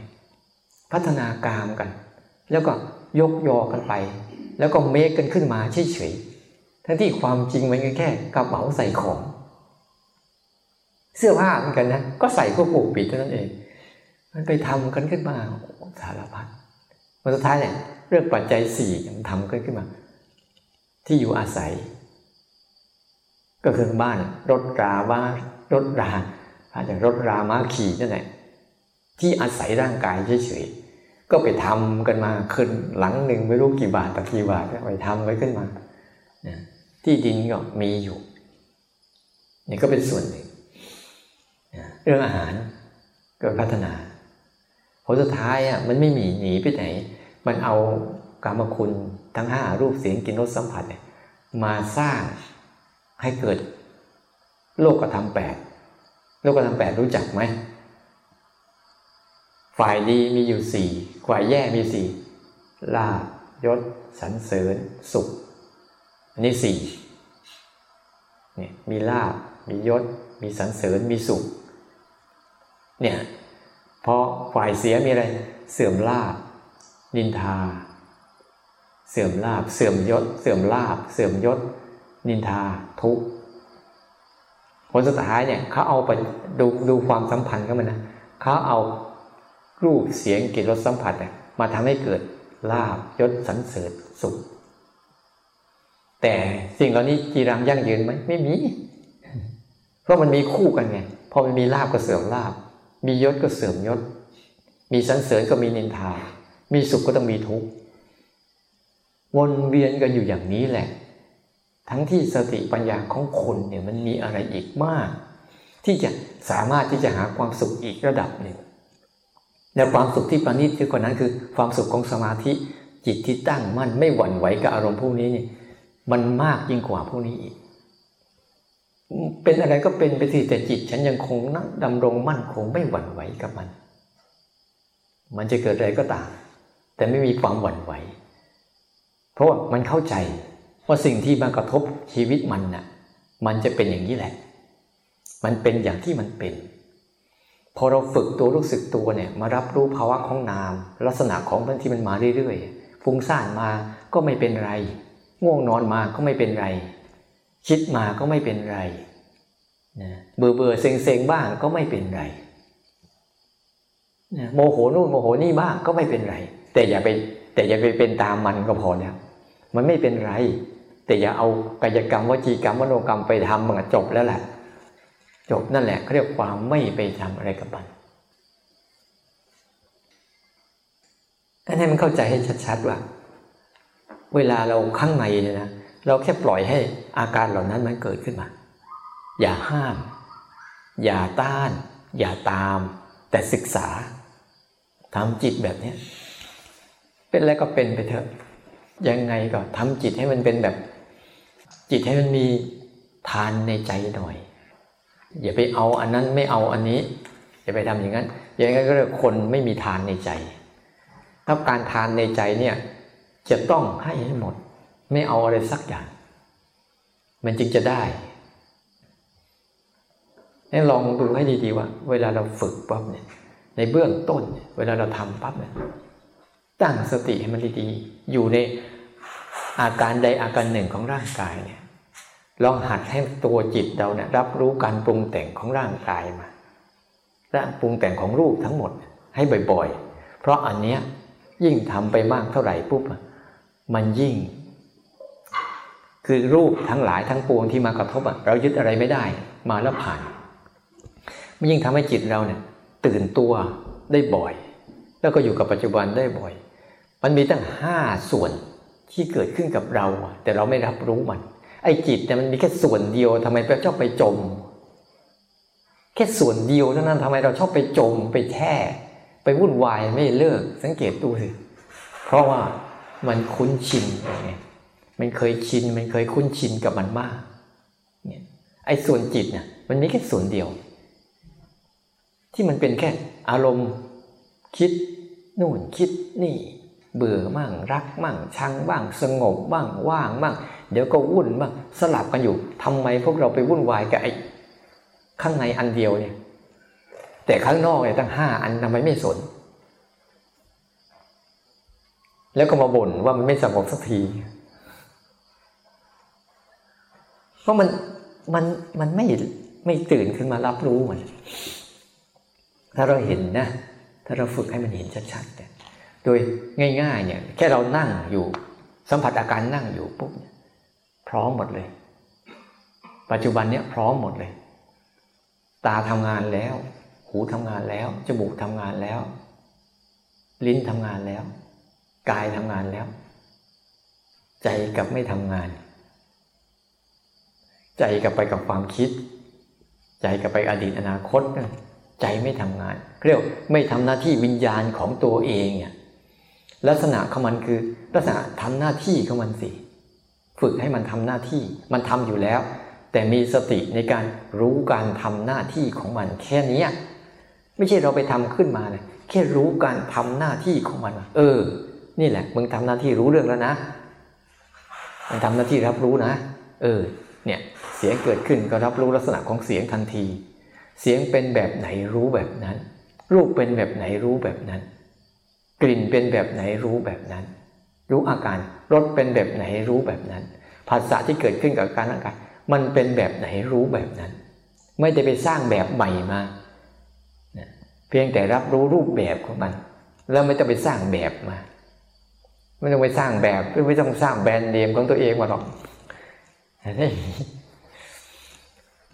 พัฒนากามกัน แล้วก็ยกยอกันไป แล้วก็เมคกันขึ้นมาเฉยๆทั้งที่ความจริงมันก็แค่กระเป๋าใส่ของ เสื้อผ้าเหมือนกันนะ ก็ใส่เพื่อปกปิดเท่านั้นเอง มันไปทำกันขึ้นมาสารพัดวันสุดท้ายเนี่ยเรื่องปัจจัยสี่มันทำกันขึ้นมา ที่อยู่อาศัย ก็คือบ้านรถราบ้ารถราอาจจะรถราม้าขี่นั่นแหละที่อาศัยร่างกายเฉยๆ ก็ไปทำกันมาขึ้นหลังหนึ่งไม่รู้กี่บาทต่อกี่บาทไปทำไว้ขึ้นมาที่ดินก็มีอยู่นี่ก็เป็นส่วนหนึ่งเรื่องอาหารก็พัฒนาผลสุดท้ายอะมันไม่มีหนีไปไหน มันเอากรรมคุณทั้งห้ารูปเสียงกินรสสัมผัสมาสร้างให้เกิดโลกธรรมแปดโลกธรรมแปดรู้จักไหม ฝ่ายดีมีอยู่สี่ฝ่ายแย่มีสี่ลาบยศสันเสริญสุข อันนี้สี่เนี่ยมีลาบมียศ มีสันเสริญมีสุขเนี่ยพอฝ่ายเสียมีอะไรเสื่อมลาบนินทา เสื่อมลาบเสื่อมยศ เสื่อมลาบ เสื่อมยศ นินทาทุกผลสุดท้ายเนี่ยเขาเอาไปดูดูความสัมพันธ์กันมันนะเขาเอา รูปเสียงกลิ่นรสสัมผัสเนี่ยมาทำให้เกิดลาบยศสันเสริญสุข แต่สิ่งเหล่านี้จีรังยั่งยืนไหมไม่มี เพราะมันมีคู่กันไงพอมันมีลาบก็เสื่อมลาบ มียศก็เสื่อมยศ มีสันเสริญก็มีนินทา มีสุขก็ต้องมีทุกข์วนเวียนกันอยู่อย่างนี้แหละ ทั้งที่สติปัญญาของคนเนี่ยมันมีอะไรอีกมาก ที่จะสามารถที่จะหาความสุขอีกระดับหนึ่ง และความสุขที่ประณีตที่กว่านั้นคือ ความสุขของสมาธิจิตที่ตั้งมั่นไม่หวั่นไหวกับอารมณ์พวกนี้นี่มันมากยิ่งกว่าพวกนี้อีก เป็นอะไรก็เป็นไปสิแต่จิต ฉันยังคงนั่งดำรงมั่นคงไม่หวั่นไหวกับมัน มันจะเกิดอะไรก็ตาม แต่ไม่มีความหวั่นไหว เพราะว่ามันเข้าใจว่าสิ่งที่มากระทบชีวิตมันน่ะ มันจะเป็นอย่างนี้แหละ มันเป็นอย่างที่มันเป็น พอเราฝึกตัวรู้สึกตัวเนี่ยมารับรู้ภาวะของนาม ลักษณะของมันที่มันมาเรื่อยๆฟุ้งซ่านมาก็ไม่เป็นไร ง่วงนอนมาก็ไม่เป็นไร คิดมาก็ไม่เป็นไรนะเบื่อเบื่อเซ็งเซ็งบ้างก็ไม่เป็นไรนะโมโหนู่นโมโหนี่บ้างก็ไม่เป็นไร แต่อย่าไปแต่อย่าไปเป็นตามมันก็พอแล้วมันไม่เป็นไร แต่อย่าเอากายกรรมวจีกรรมมโนกรรมไปทำมันจบแล้วแหละ จบนั่นแหละเขาเรียกความไม่ไปทำอะไรกับมันอันนี้มันเข้าใจให้ชัดๆว่า เวลาเราข้างในเนี่ยนะเราแค่ปล่อยให้อาการเหล่านั้นมันเกิดขึ้นมา อย่าห้าม อย่าต้าน อย่าตาม แต่ศึกษาทำจิตแบบนี้เป็นอะไรก็เป็นไปเถอะยังไงก็ทำจิตให้มันเป็นแบบ จิตให้มันมีทานในใจหน่อย อย่าไปเอาอันนั้นไม่เอาอันนี้ อย่าไปทำอย่างนั้น อย่างนั้นก็เรียกคนไม่มีทานในใจถ้าการทานในใจเนี่ยจะต้องให้ให้หมด ไม่เอาอะไรสักอย่าง มันจึงจะได้ให้ลองดูให้ดีๆว่า เวลาเราฝึกปั๊บเนี่ยในเบื้องต้น เวลาเราทำปั๊บเนี่ยตั้งสติให้มันดีๆอยู่ในอาการใดอาการหนึ่งของร่างกายเนี่ย ลองหัดให้ตัวจิตเราเนี่ยรับรู้การปรุงแต่งของร่างกายมาร่างปรุงแต่งของรูปทั้งหมดให้บ่อยๆ เพราะอันเนี้ยยิ่งทำไปมากเท่าไหร่ปุ๊บมันยิ่ง คือรูปทั้งหลายทั้งปวงที่มากระทบอะเรายึดอะไรไม่ได้ มาแล้วผ่าน มันยิ่งทำให้จิตเราเนี่ยตื่นตัวได้บ่อย แล้วก็อยู่กับปัจจุบันได้บ่อย มันมีตั้งห้าส่วนที่เกิดขึ้นกับเรา แต่เราไม่รับรู้มัน ไอ้จิตเนี่ยมันมีแค่ส่วนเดียวทำไมเราชอบไปจม แค่ส่วนเดียวเท่านั้นทำไมเราชอบไปจมไปแช่ ไปวุ่นวายไม่เลิกสังเกตดูสิเพราะว่ามันคุ้นชินไงมันเคยชินมันเคยคุ้นชินกับมันมากเนี่ยไอ้ส่วนจิตเนี่ยมันมีแค่ส่วนเดียว ที่มันเป็นแค่อารมณ์คิดนู่นคิดนี่ เบื่อมั่งรักมั่งชังบ้างสงบบ้างว่างบ้าง เดี๋ยวก็วุ่นบ้างสลับกันอยู่ทำไมพวกเราไปวุ่นวายกับไอ้ข้างในอันเดียวเนี่ย แต่ข้างนอกเนี่ยตั้งห้าอันทำไมไม่สน แล้วก็มาบ่นว่ามันไม่สงบสักทีเพราะมันมันมันไม่ไม่ตื่นขึ้นมารับรู้มัน ถ้าเราเห็นนะ ถ้าเราฝึกให้มันเห็นชัดๆเนี่ยโดยง่ายๆเนี่ยแค่เรานั่งอยู่ สัมผัสอาการนั่งอยู่ปุ๊บ พร้อมหมดเลย ปัจจุบันเนี้ยพร้อมหมดเลย ตาทำงานแล้ว หูทำงานแล้ว จมูกทำงานแล้ว ลิ้นทำงานแล้ว กายทำงานแล้ว ใจกับไม่ทำงาน ใจกับไปกับความคิด ใจกับไปอดีตอนาคตใจไม่ทำงานเรียกไม่ทำหน้าที่วิญญาณของตัวเองเนี่ยลักษณะของมันคือ ลักษณะทำหน้าที่ของมันสิ ฝึกให้มันทำหน้าที่ มันทำอยู่แล้ว แต่มีสติในการรู้การทำหน้าที่ของมันแค่นี้ไม่ใช่เราไปทำขึ้นมาเลยแค่รู้การทำหน้าที่ของมัน เออ นี่แหละ มึงทำหน้าที่รู้เรื่องแล้วนะมันทำหน้าที่รับรู้นะ เออ เนี่ย เสียงเกิดขึ้นก็รับรู้ลักษณะของเสียงทันที เสียงเป็นแบบไหนรู้แบบนั้น รูปเป็นแบบไหนรู้แบบนั้น กลิ่นเป็นแบบไหนรู้แบบนั้น รู้อาการรสเป็นแบบไหนรู้แบบนั้นภาษาที่เกิดขึ้นกับการร่างกายมันเป็นแบบไหนรู้แบบนั้น ไม่ได้ไปสร้างแบบใหม่มาเพียงแต่รับรู้รูปแบบของมัน แล้วไม่ต้องไปสร้างแบบมา ไม่ต้องไปสร้างแบบไม่ต้องสร้างแบรนด์เนมของตัวเองมาหรอก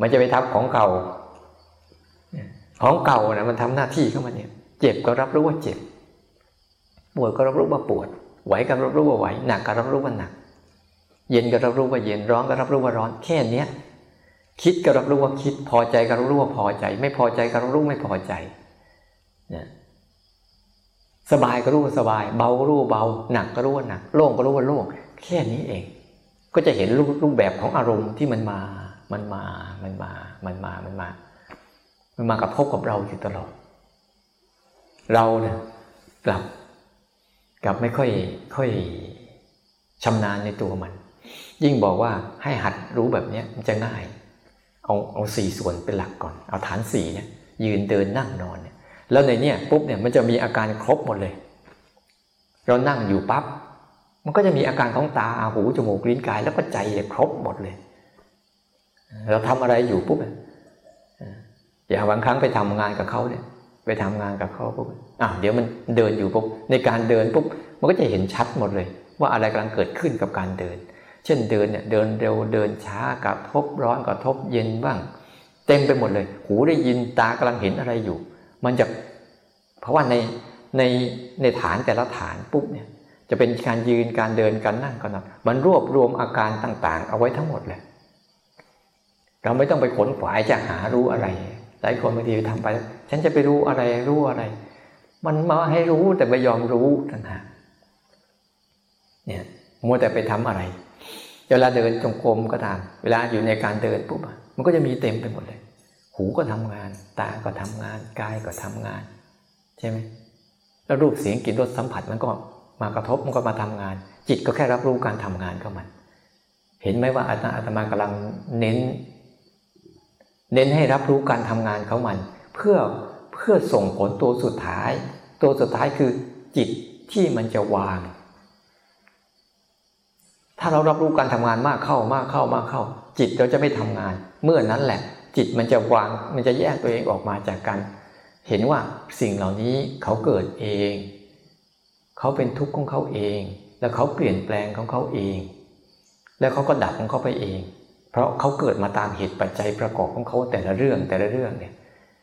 มันจะไปทับของเก่า ของเก่านะมันทำหน้าที่ข้ามาเนี่ย เจ็บก็รับรู้ว่าเจ็บ ปวดก็รับรู้ว่าปวด ไหวก็รับรู้ว่าไหวหนักก็รับรู้ว่าหนัก เย็นก็รับรู้ว่าเย็นร้อนก็รับรู้ว่าร้อน แค่เนี้ยคิดก็รับรู้ว่าคิดพอใจก็รับรู้ว่าพอใจ ไม่พอใจก็รับรู้ไม่พอใจเนี่ยสบายก็รู้ว่าสบาย เบาก็รู้ว่าเบา หนักก็รู้ว่าหนักโล่งก็รู้ว่าโล่งแค่นี้เอง ก็จะเห็นรูปรูปแบบของอารมณ์ที่มันมา มันมา มันมา มันมา มันมา มันมากับพบกับเราอยู่ตลอด เราเนี่ยกลับ กลับไม่ค่อยค่อยชำนาญในตัวมัน ยิ่งบอกว่าให้หัดรู้แบบนี้มันจะง่าย เอาเอาสี่ส่วนเป็นหลักก่อน เอาฐานสี่เนี่ยยืนเดินนั่งนอนเนี่ยแล้วในเนี่ยปุ๊บเนี่ยมันจะมีอาการครบหมดเลย เรานั่งอยู่ปั๊บมันก็จะมีอาการของตาหูจมูกลิ้นกาย แล้วก็ใจเลยครบหมดเลย เราทำอะไรอยู่ปุ๊บอย่าบางครั้งไปทำงานกับเขาเนี่ย ไปทำงานกับเขาปุ๊บ อะเดี๋ยวมันเดินอยู่ปุ๊บในการเดินปุ๊บมันก็จะเห็นชัดหมดเลย ว่าอะไรกำลังเกิดขึ้นกับการเดิน เช่นเดินเนี่ยเดินเร็วเดินช้ากับทบร้อนกับทบเย็นบ้าง เต็มไปหมดเลย หูได้ยินตากำลังเห็นอะไรอยู่ มันจะเพราะว่าในในในฐานแต่ละฐานปุ๊บเนี่ยจะเป็นการยืนการเดินการนั่งก็นอนมันรวบรวมอาการต่างๆ เอาไว้ทั้งหมดเลยเราไม่ต้องไปขนขวายจะหารู้อะไรหลายคนบางทีทำไป ฉันจะไปรู้อะไรรู้อะไร มันมาให้รู้แต่ไม่ยอมรู้ต่างหากเนี่ยมัวแต่ไปทำอะไรเวลาเดินจงกรมก็ตาม เวลาอยู่ในการเดินปุ๊บมันก็จะมีเต็มไปหมดเลย หูก็ทำงาน ตาก็ทำงานกายก็ทำงาน ใช่ไหมแล้วรูปเสียงกลิ่นรสสัมผัสมันก็มากระทบมันก็มาทำงาน จิตก็แค่รับรู้การทำงานเของมัน เห็นไหมว่าอาตมากำลังเน้น เน้นให้รับรู้การทำงานเของมัน เพื่อ พื่อส่งผลตัวสุดท้าย ตัวสุดท้ายคือจิตที่มันจะวาง ถ้าเรารับรู้การทำงานมากเข้ามากเข้ามากเข้า จิตเราจะไม่ทำงาน เมื่อนั้นแหละ จิตมันจะวางมันจะแยกตัวเองออกมาจากกัน เห็นว่าสิ่งเหล่านี้เขาเกิดเอง เขาเป็นทุกข์ของเขาเอง แล้วเขาเปลี่ยนแปลงของเขาเอง แล้วเขาก็ดับของเขาไปเอง เพราะเขาเกิดมาตามเหตุปัจจัยประกอบของเขาแต่ละเรื่องแต่ละเรื่องเนี่ย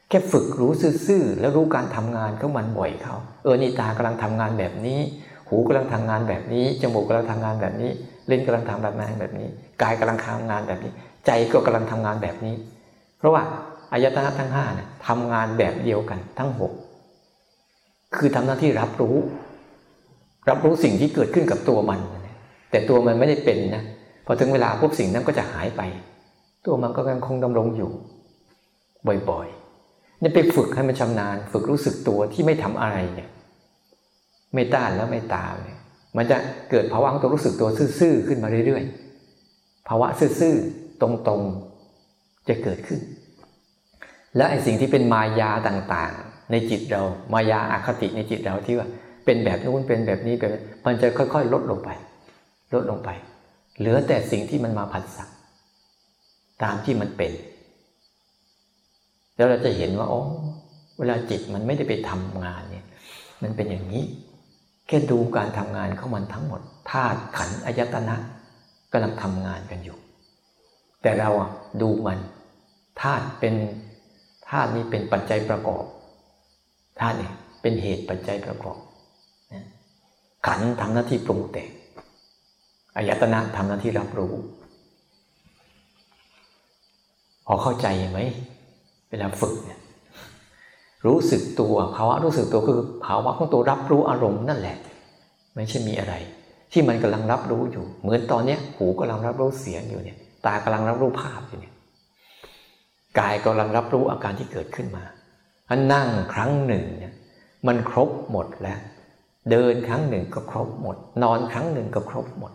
แค่ฝึกรู้ซื่อๆแล้วรู้การทำงานของมันบ่อยเขาเออนี่ตากำลังทำงานแบบนี้ หูกำลังทำงานแบบนี้จมูกกำลังทำงานแบบนี้เล่นกำลังทำแบบนั้นแบบนี้กายกำลังทำงานแบบนี้ ใจก็กำลังทำงานแบบนี้ เพราะว่าอายตนะทั้งห้าเนี่ยทำงานแบบเดียวกันทั้งหกคือทำหน้าที่รับรู้ รับรู้สิ่งที่เกิดขึ้นกับตัวมัน แต่ตัวมันไม่ได้เป็นนะพอถึงเวลาพวกสิ่งนั้นก็จะหายไป ตัวมันก็ยังคงดำรงอยู่ บ่อย ๆนี่ไปฝึกให้มันชำนาญ ฝึกรู้สึกตัวที่ไม่ทำอะไรเนี่ยไม่ต้านแล้วไม่ตามเนี่ยมันจะเกิดภาวะของตัวรู้สึกตัวซื่อๆขึ้นมาเรื่อยๆภาวะซื่อๆตรงๆจะเกิดขึ้น และไอ้สิ่งที่เป็นมายาต่างๆ ในจิตเรามายาอาคติในจิตเราที่ว่า เป็นแบบนู้นเป็นแบบนี้เป็นมันจะค่อยๆ ลดลงไป ลดลงไป เหลือแต่สิ่งที่มันมาผัดสักตามที่มันเป็น แล้วเราจะเห็นว่าโอ้เวลาจิตมันไม่ได้ไปทำงานเนี่ย มันเป็นอย่างนี้ แค่ดูการทำงานของมันทั้งหมดธาตุขันอายตนะกำลังทำงานกันอยู่ แต่เราอะดูมันธาตุเป็นธาตุนี้เป็นปัจจัยประกอบธาตุนี่เป็นเหตุปัจจัยประกอบขันทำหน้าที่ปรุงแต่งอายตนะทำหน้าที่รับรู้ พอเข้าใจไหม เวลาฝึกเนี่ยรู้สึกตัวภาวะรู้สึกตัวคือภาวะของตัวรับรู้อารมณ์นั่นแหละ ไม่ใช่มีอะไร ที่มันกำลังรับรู้อยู่ เหมือนตอนเนี้ยหูกำลังรับรู้เสียงอยู่เนี่ย ตากำลังรับรู้ภาพอยู่เนี่ยกายกำลังรับรู้อาการที่เกิดขึ้นมาอันนั่งครั้งหนึ่งเนี่ยมันครบหมดแล้ว เดินครั้งหนึ่งก็ครบหมด นอนครั้งหนึ่งก็ครบหมด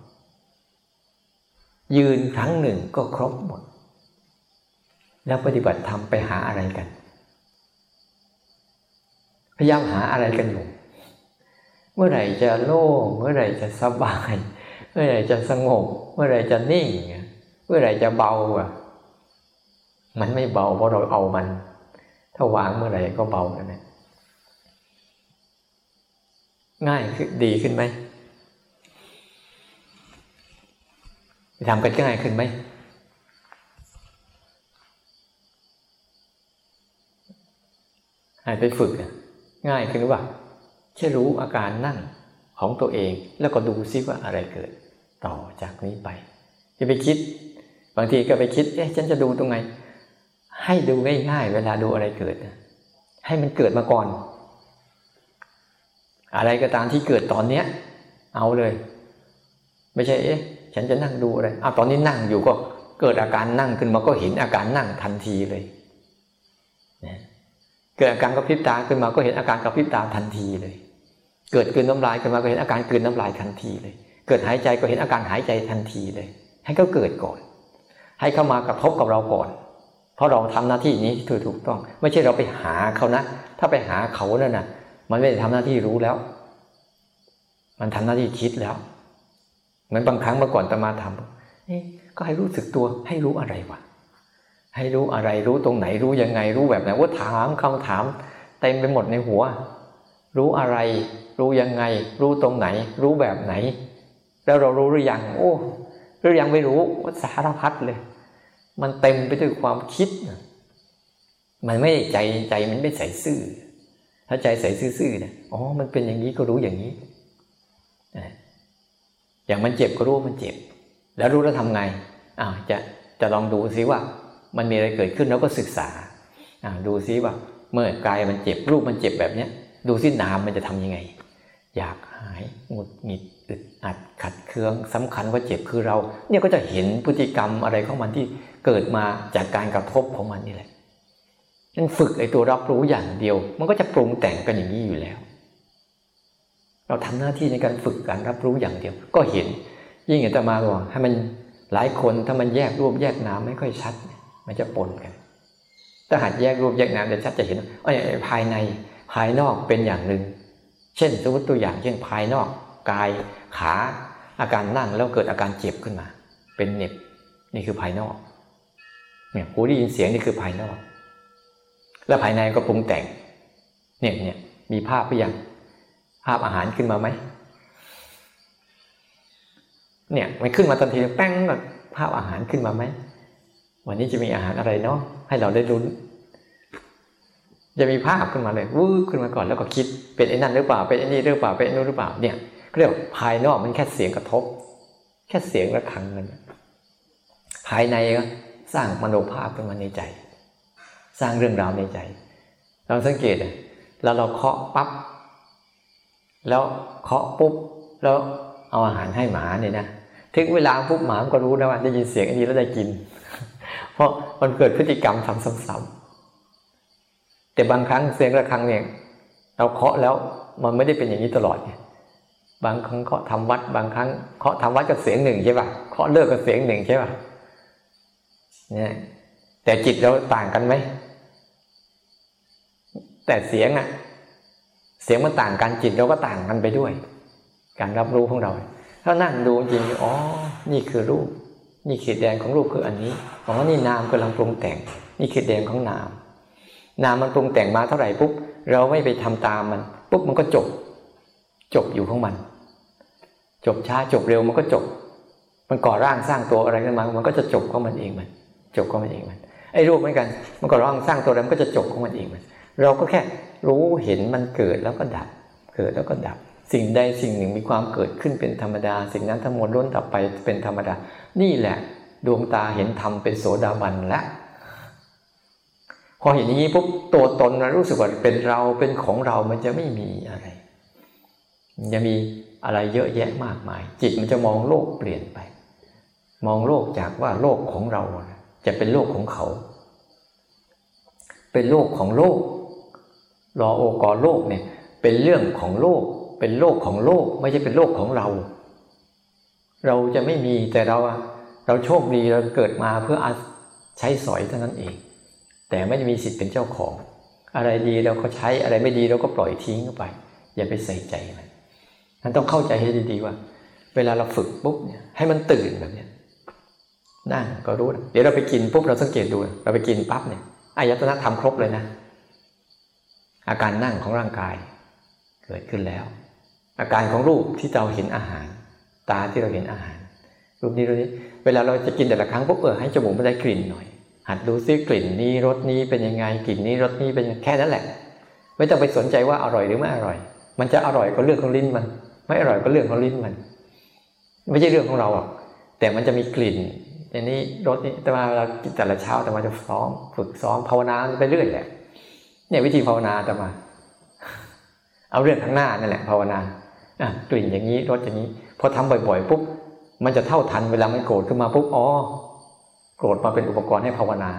ยืนครั้งหนึ่งก็ครบหมด แล้วปฏิบัติธรรมไปหาอะไรกัน พยายามหาอะไรกันอยู่ เมื่อไหร่จะโล่ง เมื่อไหร่จะสบาย เมื่อไหร่จะสงบ เมื่อไหร่จะนิ่ง เมื่อไหร่จะเบาอะ มันไม่เบาเพราะเราเอามัน ถ้าวางเมื่อไหร่ก็เบาแล้วนี่ง่ายขึ้นดีขึ้นไหมทำกันง่ายขึ้นไหม ให้ไปฝึกง่ายขึ้นหรือเปล่าแค่รู้อาการนั่งของตัวเอง แล้วก็ดูซิว่าอะไรเกิด ต่อจากนี้ไปจะไปคิด บางทีก็ไปคิด เอ๊ะฉันจะดูตรงไหนให้ดูง่ายๆ เวลาดูอะไรเกิด ให้มันเกิดมาก่อน อะไรก็ตามที่เกิดตอนเนี้ย เอาเลย ไม่ใช่เอ๊ะฉันจะนั่งดูอะไรอ้าวตอนนี้นั่งอยู่ก็เกิดอาการนั่งขึ้นมาก็เห็นอาการนั่งทันทีเลย เกิดอาการกระพริบตาขึ้นมาก็เห็นอาการกระพริบตาทันทีเลย เกิดกลืนน้ำลายขึ้นมาก็เห็นอาการกลืนน้ำลายทันทีเลย เกิดหายใจก็เห็นอาการหายใจทันทีเลย ให้เขาเกิดก่อน ให้เข้ามากระทบกับเราก่อน เพราะเราทำหน้าที่นี้ถูกถูกต้อง ไม่ใช่เราไปหาเขานะ ถ้าไปหาเขานั่นนะมันไม่ได้ทำหน้าที่รู้แล้ว มันทำหน้าที่คิดแล้วเหมือนบางครั้งเมื่อก่อนตมาทำก็ให้รู้สึกตัวให้รู้อะไรวะ ให้รู้อะไรรู้ตรงไหนรู้ยังไงรู้แบบไหนว่าถามคำถามเต็มไปหมดในหัว รู้อะไร รู้ยังไง รู้ตรงไหน รู้แบบไหน แล้วเรารู้หรือยังโอ้หรือยังไม่รู้ว่าสารพัดเลย มันเต็มไปด้วยความคิด มันไม่ใจใจมันไม่ใส่ซื่อ ถ้าใจใส่ซื่อเนี่ยอ๋อมันเป็นอย่างนี้ก็รู้อย่างนี้อย่างมันเจ็บก็รู้มันเจ็บ แล้วรู้แล้วทำไงอ้าวจะจะลองดูซิว่า มันมีอะไรเกิดขึ้นแล้วก็ศึกษาดูซิว่าเมื่อกายมันเจ็บรูปมันเจ็บแบบเนี้ย ดูซินามมันจะทํำยังไง อยากหายหงุดหงิดอึดอัดขัดเคืองสำคัญว่าเจ็บคือเรา เนี่ยก็จะเห็นพฤติกรรมอะไรของมันที่เกิดมาจากการกระทบของมันนี่แหละนั่นฝึกไอ้ตัวรับรู้อย่างเดียว มันก็จะปรุงแต่งกันอย่างนี้อยู่แล้ว เราทำหน้าที่ในการฝึกการรับรู้อย่างเดียว ก็เห็นยิ่งอาตมาบอกให้มันหลายคนถ้ามันแยกรูปแยกนามไม่ค่อยชัด มันจะปนกัน ถ้าหัดแยกรูปแยกนามจะชัดจะเห็นว่าภายในภายนอกเป็นอย่างหนึ่ง เช่นสมมติตัวอย่าง เช่นภายนอกกายขาอาการนั่งแล้วเกิดอาการเจ็บขึ้นมา เป็นเน็บนี่คือภายนอกเนี่ยหูได้ยินเสียงนี่คือภายนอก แล้วภายในก็ปรุงแต่ง เนี่ยเนี่ยมีภาพหรือยังภาพอาหารขึ้นมาไหมเนี่ยมันขึ้นมาทันทีแป้งแบบภาพอาหารขึ้นมาไหม วันนี้จะมีอาหารอะไรเนาะให้เราได้รุ้น จะมีภาพขึ้นมาเลยวู้ขึ้นมาก่อนแล้วก็คิดเป็นไอ้นั่นหรือเปล่าเป็นไอ้นี่หรือเปล่าเป็นไอ้นู้นหรือเปล่าเนี่ยเรียกภายนอกมันแค่เสียงกระทบ แค่เสียงระฆังมันภายในก็สร้างมโนภาพขึ้นมาในใจ สร้างเรื่องราวในใจ เราสังเกตแล้วเราเคาะปั๊บแล้วเคาะปุ๊บแล้วเอาอาหารให้หมาเนี่ยนะถึงเวลาปุ๊บหมาก็รู้นะว่าได้ยินเสียงอันนี้แล้วได้กิน เพราะมันเกิดพฤติกรรมซ้ำๆแต่บางครั้งเสียงระฆังเนี่ยเราเคาะแล้วมันไม่ได้เป็นอย่างนี้ตลอดไงบางครั้งเคาะทำวัด บางครั้งเคาะทำวัดกับเสียงหนึ่งใช่ป่ะเคาะเลิกกับเสียงหนึ่งใช่ป่ะเนี่ยแต่จิตเราต่างกันไหมแต่เสียงอะเสียงมันต่างกันจิตเราก็ต่างกันไปด้วย การรับรู้ของเราถ้านั่งดูจริงอ๋อนี่คือรูป นี่ขีดแดงของรูปคืออันนี้อ๋อนี่นามกำลังปรุงแต่ง นี่ขีดแดงของนาม นามมันปรุงแต่งมาเท่าไหร่ปุ๊บเราไม่ไปทำตามมันปุ๊บมันก็จบ จบอยู่ของมัน จบช้าจบเร็วมันก็จบ มันก่อร่างสร้างตัวอะไรขึ้นมามันก็จะจบของมันเองมัน จบของมันเองมันไอ้รูปเหมือนกัน มันก่อร่างสร้างตัวแล้วมันก็จะจบของมันเองมัน เราก็แค่รู้เห็นมันเกิดแล้วก็ดับ เกิดแล้วก็ดับ สิ่งใดสิ่งหนึ่งมีความเกิดขึ้นเป็นธรรมดา สิ่งนั้นทั้งหมดล้นดับไปเป็นธรรมดา นี่แหละ ดวงตาเห็นธรรมเป็นโสดาบันแล้วพอเห็นอย่างนี้ปุ๊บตัวตนรู้สึกว่าเป็นเราเป็นของเรามันจะไม่มีอะไรมันจะมีอะไรเยอะแยะมากมาย จิตมันจะมองโลกเปลี่ยนไป มองโลกจากว่าโลกของเราจะเป็นโลกของเขา เป็นโลกของโลกรอโอกอโลกเนี่ยเป็นเรื่องของโลก เป็นโลกของโลกไม่ใช่เป็นโลกของเรา เราจะไม่มีแต่เราเราโชคดีเราเกิดมาเพื่อใช้สอยเท่านั้นเอง แต่ไม่มีสิทธิ์เป็นเจ้าของ อะไรดีเราก็ใช้อะไรไม่ดีเราก็ปล่อยทิ้งไป อย่าไปใส่ใจมันมันต้องเข้าใจให้ดีๆว่า เวลาเราฝึกปุ๊บเนี่ยให้มันตื่นแบบเนี้ยนั่งก็รู้ เดี๋ยวเราไปกินปุ๊บเราสังเกตดู เราไปกินปั๊บเนี่ยอายตนะทำครบเลยนะ อาการนั่งของร่างกาย เกิดขึ้นแล้ว อาการของรูปที่เราเห็นอาหาร ตาที่เราเห็นอาหาร รูปนี้รูปนี้ เวลาเราจะกินแต่ละครั้งปุ๊บเออให้จมูกมันได้กลิ่นหน่อย หัดดูซิกลิ่นนี้รสนี้เป็นยังไงกลิ่นนี้รสนี้เป็นแค่นั้นแหละ ไม่ต้องไปสนใจว่าอร่อยหรือไม่อร่อย มันจะอร่อยก็เรื่องของลิ้นมัน ไม่อร่อยก็เรื่องของลิ้นมัน ไม่ใช่เรื่องของเราหรอกแต่มันจะมีกลิ่นอันนี้รสนี้แต่ว่าเรากินแต่ละเช้าแต่มาจะซ้อมฝึกซ้อมภาวนาไปเรื่อยแหละเนี่ยวิธีภาวนาแต่มา เอาเรื่องข้างหน้านั่นแหละภาวนา กลิ่นอย่างนี้รสอย่างนี้พอทำบ่อยๆปุ๊บมันจะเท่าทันเวลามันโกรธขึ้นมาปุ๊บอ๋อโกรธมาเป็นอุปกรณ์ให้ภาวนา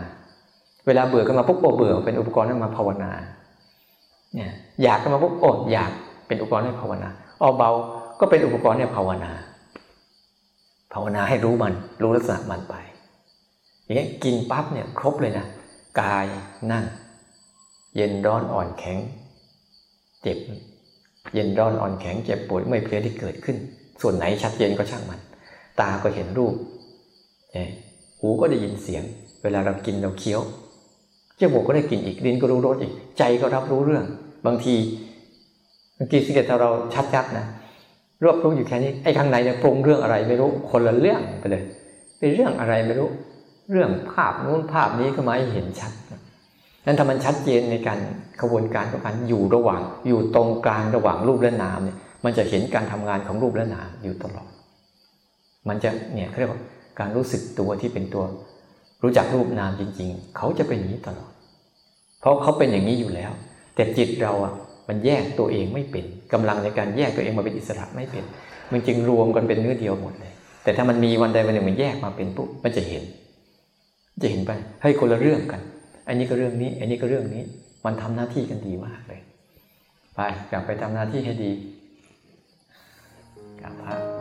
เวลาเบื่อขึ้นมาปุ๊บโอเบื่อเป็นอุปกรณ์ให้มาภาวนาเนี่ยอยากขึ้นมาปุ๊บโอ้อยากเป็นอุปกรณ์ให้ภาวนาอ๋อเบาก็เป็นอุปกรณ์ให้ภาวนา ภาวนาให้รู้มัน รู้ลักษณะมันไปอย่างนี้กินปั๊บเนี่ยครบเลยนะกายนั่ง เย็นร้อนอ่อนแข็ง เจ็บ เย็นร้อนอ่อนแข็งเจ็บปวดไม่เพลียที่เกิดขึ้น ส่วนไหนชัดเจนก็ช่างมัน ตาก็เห็นรูปหูก็ได้ยินเสียง เวลาเรากินเราเคี้ยวจมูกก็ได้กลิ่นอีกลิ้นก็รู้รสอีก ใจก็รับรู้เรื่อง บางทีบางทีสิ่งที่เราชัดๆนะรวบรู้อยู่แค่นี้ไอ้ข้างในเนี่ยปรุงเรื่องอะไรไม่รู้คนละเรื่องไปเลยเป็นเรื่องอะไรไม่รู้ เรื่องภาพนู้นภาพนี้ก็มาให้เห็นชัด นั้นถ้ามันชัดเจนในการกระบวนการของการอยู่ระหว่าง อยู่ตรงกลางระหว่างรูปและนามเนี่ย มันจะเห็นการทำงานของรูปและนามอยู่ตลอด มันจะเนี่ยเขาเรียกว่าการรู้สึกตัวที่เป็นตัว รู้จักรูปนามจริง ๆ เขาจะเป็นอย่างนี้ตลอด เพราะเขาเป็นอย่างนี้อยู่แล้ว แต่จิตเราอะมันแยกตัวเองไม่เป็นกำลังในการแยกตัวเองมาเป็นอิสระไม่เป็น มันจึงรวมกันเป็นเนื้อเดียวหมดเลย แต่ถ้ามันมีวันใดวันหนึ่งมันแยกมาเป็นปุ๊บมันจะเห็น จะเห็นไปให้คนละเรื่องกัน อันนี้ก็เรื่องนี้ อันนี้ก็เรื่องนี้ มันทำหน้าที่กันดีมากเลย ไปกลับไปทำหน้าที่ให้ดีกลับพระ